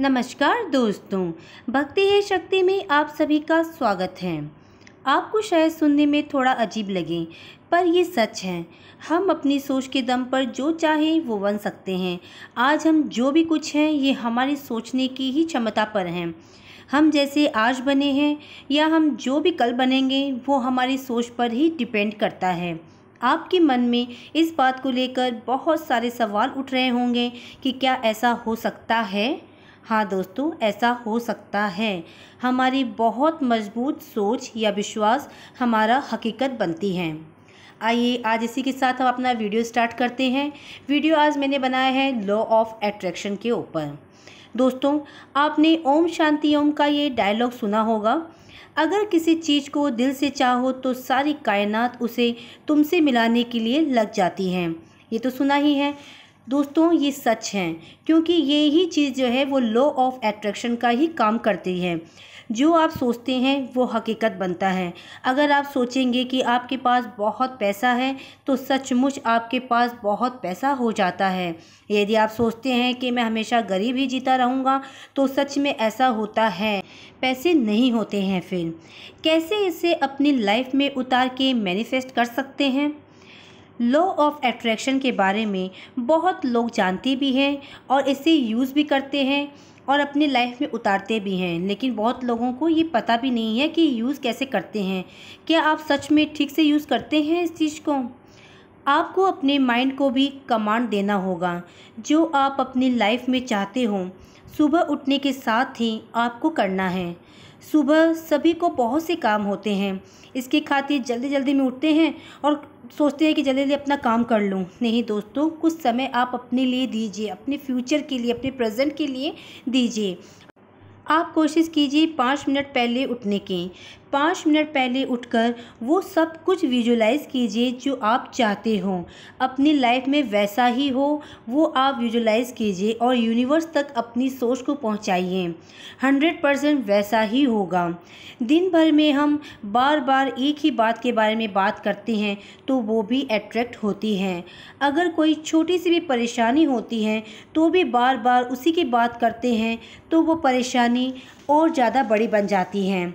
नमस्कार दोस्तों, भक्ति है शक्ति में आप सभी का स्वागत है। आपको शायद सुनने में थोड़ा अजीब लगे, पर ये सच है। हम अपनी सोच के दम पर जो चाहें वो बन सकते हैं। आज हम जो भी कुछ हैं, ये हमारी सोचने की ही क्षमता पर हैं। हम जैसे आज बने हैं, या हम जो भी कल बनेंगे, वो हमारी सोच पर ही डिपेंड करता है। आपके मन में इस बात को लेकर बहुत सारे सवाल उठ रहे होंगे कि क्या ऐसा हो सकता है? हाँ दोस्तों, ऐसा हो सकता है। हमारी बहुत मज़बूत सोच या विश्वास हमारा हकीकत बनती है। आइए आज इसी के साथ हम अपना वीडियो स्टार्ट करते हैं। वीडियो आज मैंने बनाया है लॉ ऑफ़ एट्रैक्शन के ऊपर। दोस्तों, आपने ओम शांति ओम का ये डायलॉग सुना होगा। अगर किसी चीज़ को दिल से चाहो तो सारी कायनात उसे तुमसे मिलाने के लिए लग जाती हैं। ये तो सुना ही है। दोस्तों, ये सच है, क्योंकि ये ही चीज़ जो है, वो लॉ ऑफ़ एट्रैक्शन का ही काम करती है। जो आप सोचते हैं, वो हकीकत बनता है। अगर आप सोचेंगे कि आपके पास बहुत पैसा है तो सचमुच आपके पास बहुत पैसा हो जाता है। यदि आप सोचते हैं कि मैं हमेशा गरीब ही जीता रहूँगा तो सच में ऐसा होता है। पैसे नहीं होते हैं फिर। कैसे इसे अपनी लाइफ में उतार के मैनिफेस्ट कर सकते हैं? लॉ ऑफ़ एट्रैक्शन के बारे में बहुत लोग जानते भी हैं और इसे यूज़ भी करते हैं और अपनी लाइफ में उतारते भी हैं। लेकिन बहुत लोगों को ये पता भी नहीं है कि यूज़ कैसे करते हैं। क्या आप सच में ठीक से यूज़ करते हैं इस चीज़ को? आपको अपने माइंड को भी कमांड देना होगा। जो आप अपनी लाइफ में चाहते हो, सुबह उठने के साथ ही आपको करना है। सुबह सभी को बहुत से काम होते हैं। इसके खातिर जल्दी जल्दी में उठते हैं और सोचते हैं कि जल्दी जल्दी अपना काम कर लूँ। नहीं दोस्तों, कुछ समय आप अपने लिए दीजिए, अपने फ्यूचर के लिए, अपने प्रेजेंट के लिए दीजिए। आप कोशिश कीजिए पाँच मिनट पहले उठने की। पाँच मिनट पहले उठकर वो सब कुछ विजुलाइज़ कीजिए जो आप चाहते हो। अपनी लाइफ में वैसा ही हो, वो आप विजुलाइज़ कीजिए और यूनिवर्स तक अपनी सोच को पहुंचाइए। हंड्रेड परसेंट वैसा ही होगा। दिन भर में हम बार बार एक ही बात के बारे में बात करते हैं तो वो भी अट्रैक्ट होती हैं। अगर कोई छोटी सी भी परेशानी होती है तो भी बार बार उसी की बात करते हैं तो वो परेशानी और ज़्यादा बड़ी बन जाती हैं।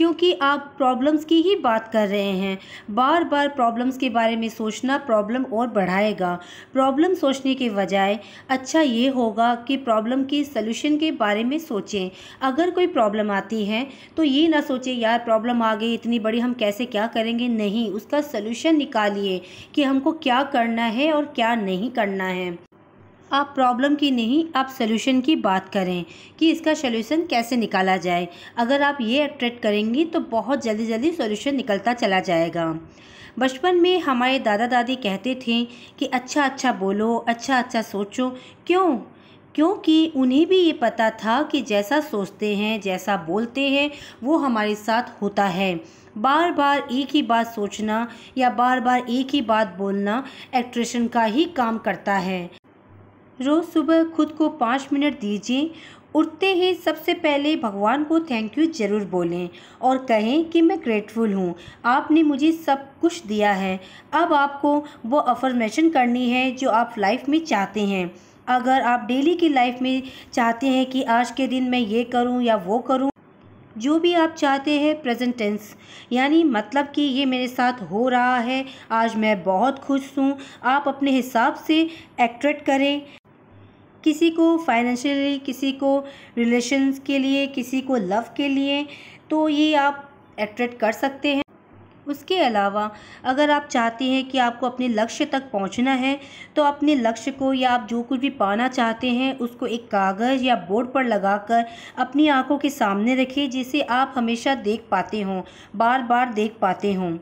क्योंकि आप प्रॉब्लम्स की ही बात कर रहे हैं। बार बार प्रॉब्लम्स के बारे में सोचना प्रॉब्लम और बढ़ाएगा। प्रॉब्लम सोचने के बजाय अच्छा ये होगा कि प्रॉब्लम के सलूशन के बारे में सोचें। अगर कोई प्रॉब्लम आती है तो ये ना सोचें, यार प्रॉब्लम आ गई, इतनी बड़ी हम कैसे क्या करेंगे? नहीं, उसका सलूशन निकालिए कि हमको क्या करना है और क्या नहीं करना है। आप प्रॉब्लम की नहीं, आप सोल्यूशन की बात करें कि इसका सोल्यूशन कैसे निकाला जाए। अगर आप ये अट्रैक्ट करेंगी तो बहुत जल्दी जल्दी सोल्यूशन निकलता चला जाएगा। बचपन में हमारे दादा दादी कहते थे कि अच्छा अच्छा बोलो अच्छा अच्छा सोचो। क्यों? क्योंकि उन्हें भी ये पता था कि जैसा सोचते हैं, जैसा बोलते हैं, वो हमारे साथ होता है। बार बार एक ही बात सोचना या बार बार एक ही बात बोलना एक्ट्रेशन का ही काम करता है। रोज़ सुबह खुद को पाँच मिनट दीजिए। उठते ही सबसे पहले भगवान को थैंक यू ज़रूर बोलें और कहें कि मैं ग्रेटफुल हूँ। आपने मुझे सब कुछ दिया है। अब आपको वो अफर्मेशन करनी है जो आप लाइफ में चाहते हैं। अगर आप डेली की लाइफ में चाहते हैं कि आज के दिन मैं ये करूँ या वो करूँ, जो भी आप चाहते हैं प्रेजेंट टेंस यानी मतलब कि ये मेरे साथ हो रहा है, आज मैं बहुत खुश हूँ, आप अपने हिसाब से एक्ट्रेट करें। किसी को फाइनेंशियली किसी को रिलेशंस के लिए, किसी को लव के लिए तो ये आप अट्रैक्ट कर सकते हैं। उसके अलावा, अगर आप चाहते हैं कि आपको अपने लक्ष्य तक पहुँचना है तो अपने लक्ष्य को या आप जो कुछ भी पाना चाहते हैं, उसको एक कागज़ या बोर्ड पर लगाकर अपनी आँखों के सामने रखें, जिसे आप हमेशा देख पाते हों बार बार देख पाते हों।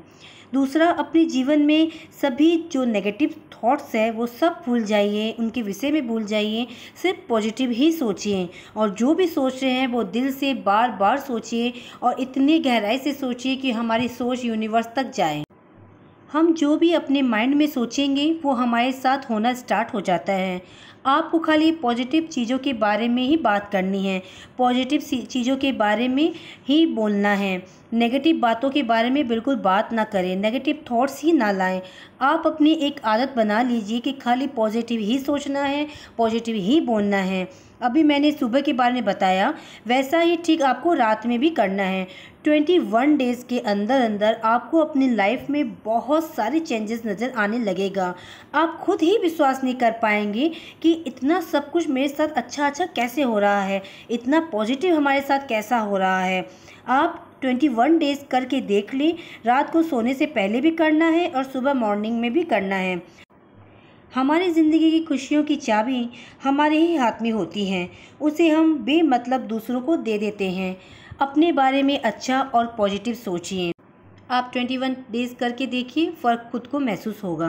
दूसरा, अपने जीवन में सभी जो नेगेटिव थॉट्स है, वो सब भूल जाइए, उनके विषय में भूल जाइए, सिर्फ़ पॉजिटिव ही सोचिए। और जो भी सोच रहे हैं, वो दिल से बार बार सोचिए और इतनी गहराई से सोचिए कि हमारी सोच यूनिवर्स तक जाए। हम जो भी अपने माइंड में सोचेंगे, वो हमारे साथ होना स्टार्ट हो जाता है। आपको खाली पॉजिटिव चीज़ों के बारे में ही बात करनी है। पॉजिटिव चीज़ों के बारे में ही बोलना है। नेगेटिव बातों के बारे में बिल्कुल बात ना करें। नेगेटिव थॉट्स ही ना लाएँ। आप अपनी एक आदत बना लीजिए कि खाली पॉजिटिव ही सोचना है, पॉजिटिव ही बोलना है। अभी मैंने सुबह के बारे में बताया, वैसा ही ठीक आपको रात में भी करना है। ट्वेंटी वन डेज़ के अंदर अंदर आपको अपनी लाइफ में बहुत सारे चेंजेस नज़र आने लगेगा। आप खुद ही विश्वास नहीं कर पाएँगे कि इतना सब कुछ मेरे साथ अच्छा अच्छा कैसे हो रहा है? इतना पॉजिटिव हमारे साथ कैसा हो रहा है? आप ट्वेंटी वन डेज़ करके देख लें। रात को सोने से पहले भी करना है और सुबह मॉर्निंग में भी करना है। हमारी ज़िंदगी की खुशियों की चाबी हमारे ही हाथ में होती हैं। उसे हम बेमतलब दूसरों को दे देते हैं। अपने बारे में अच्छा और पॉजिटिव सोचिए। आप ट्वेंटी वन डेज़ करके देखिए, फ़र्क खुद को महसूस होगा।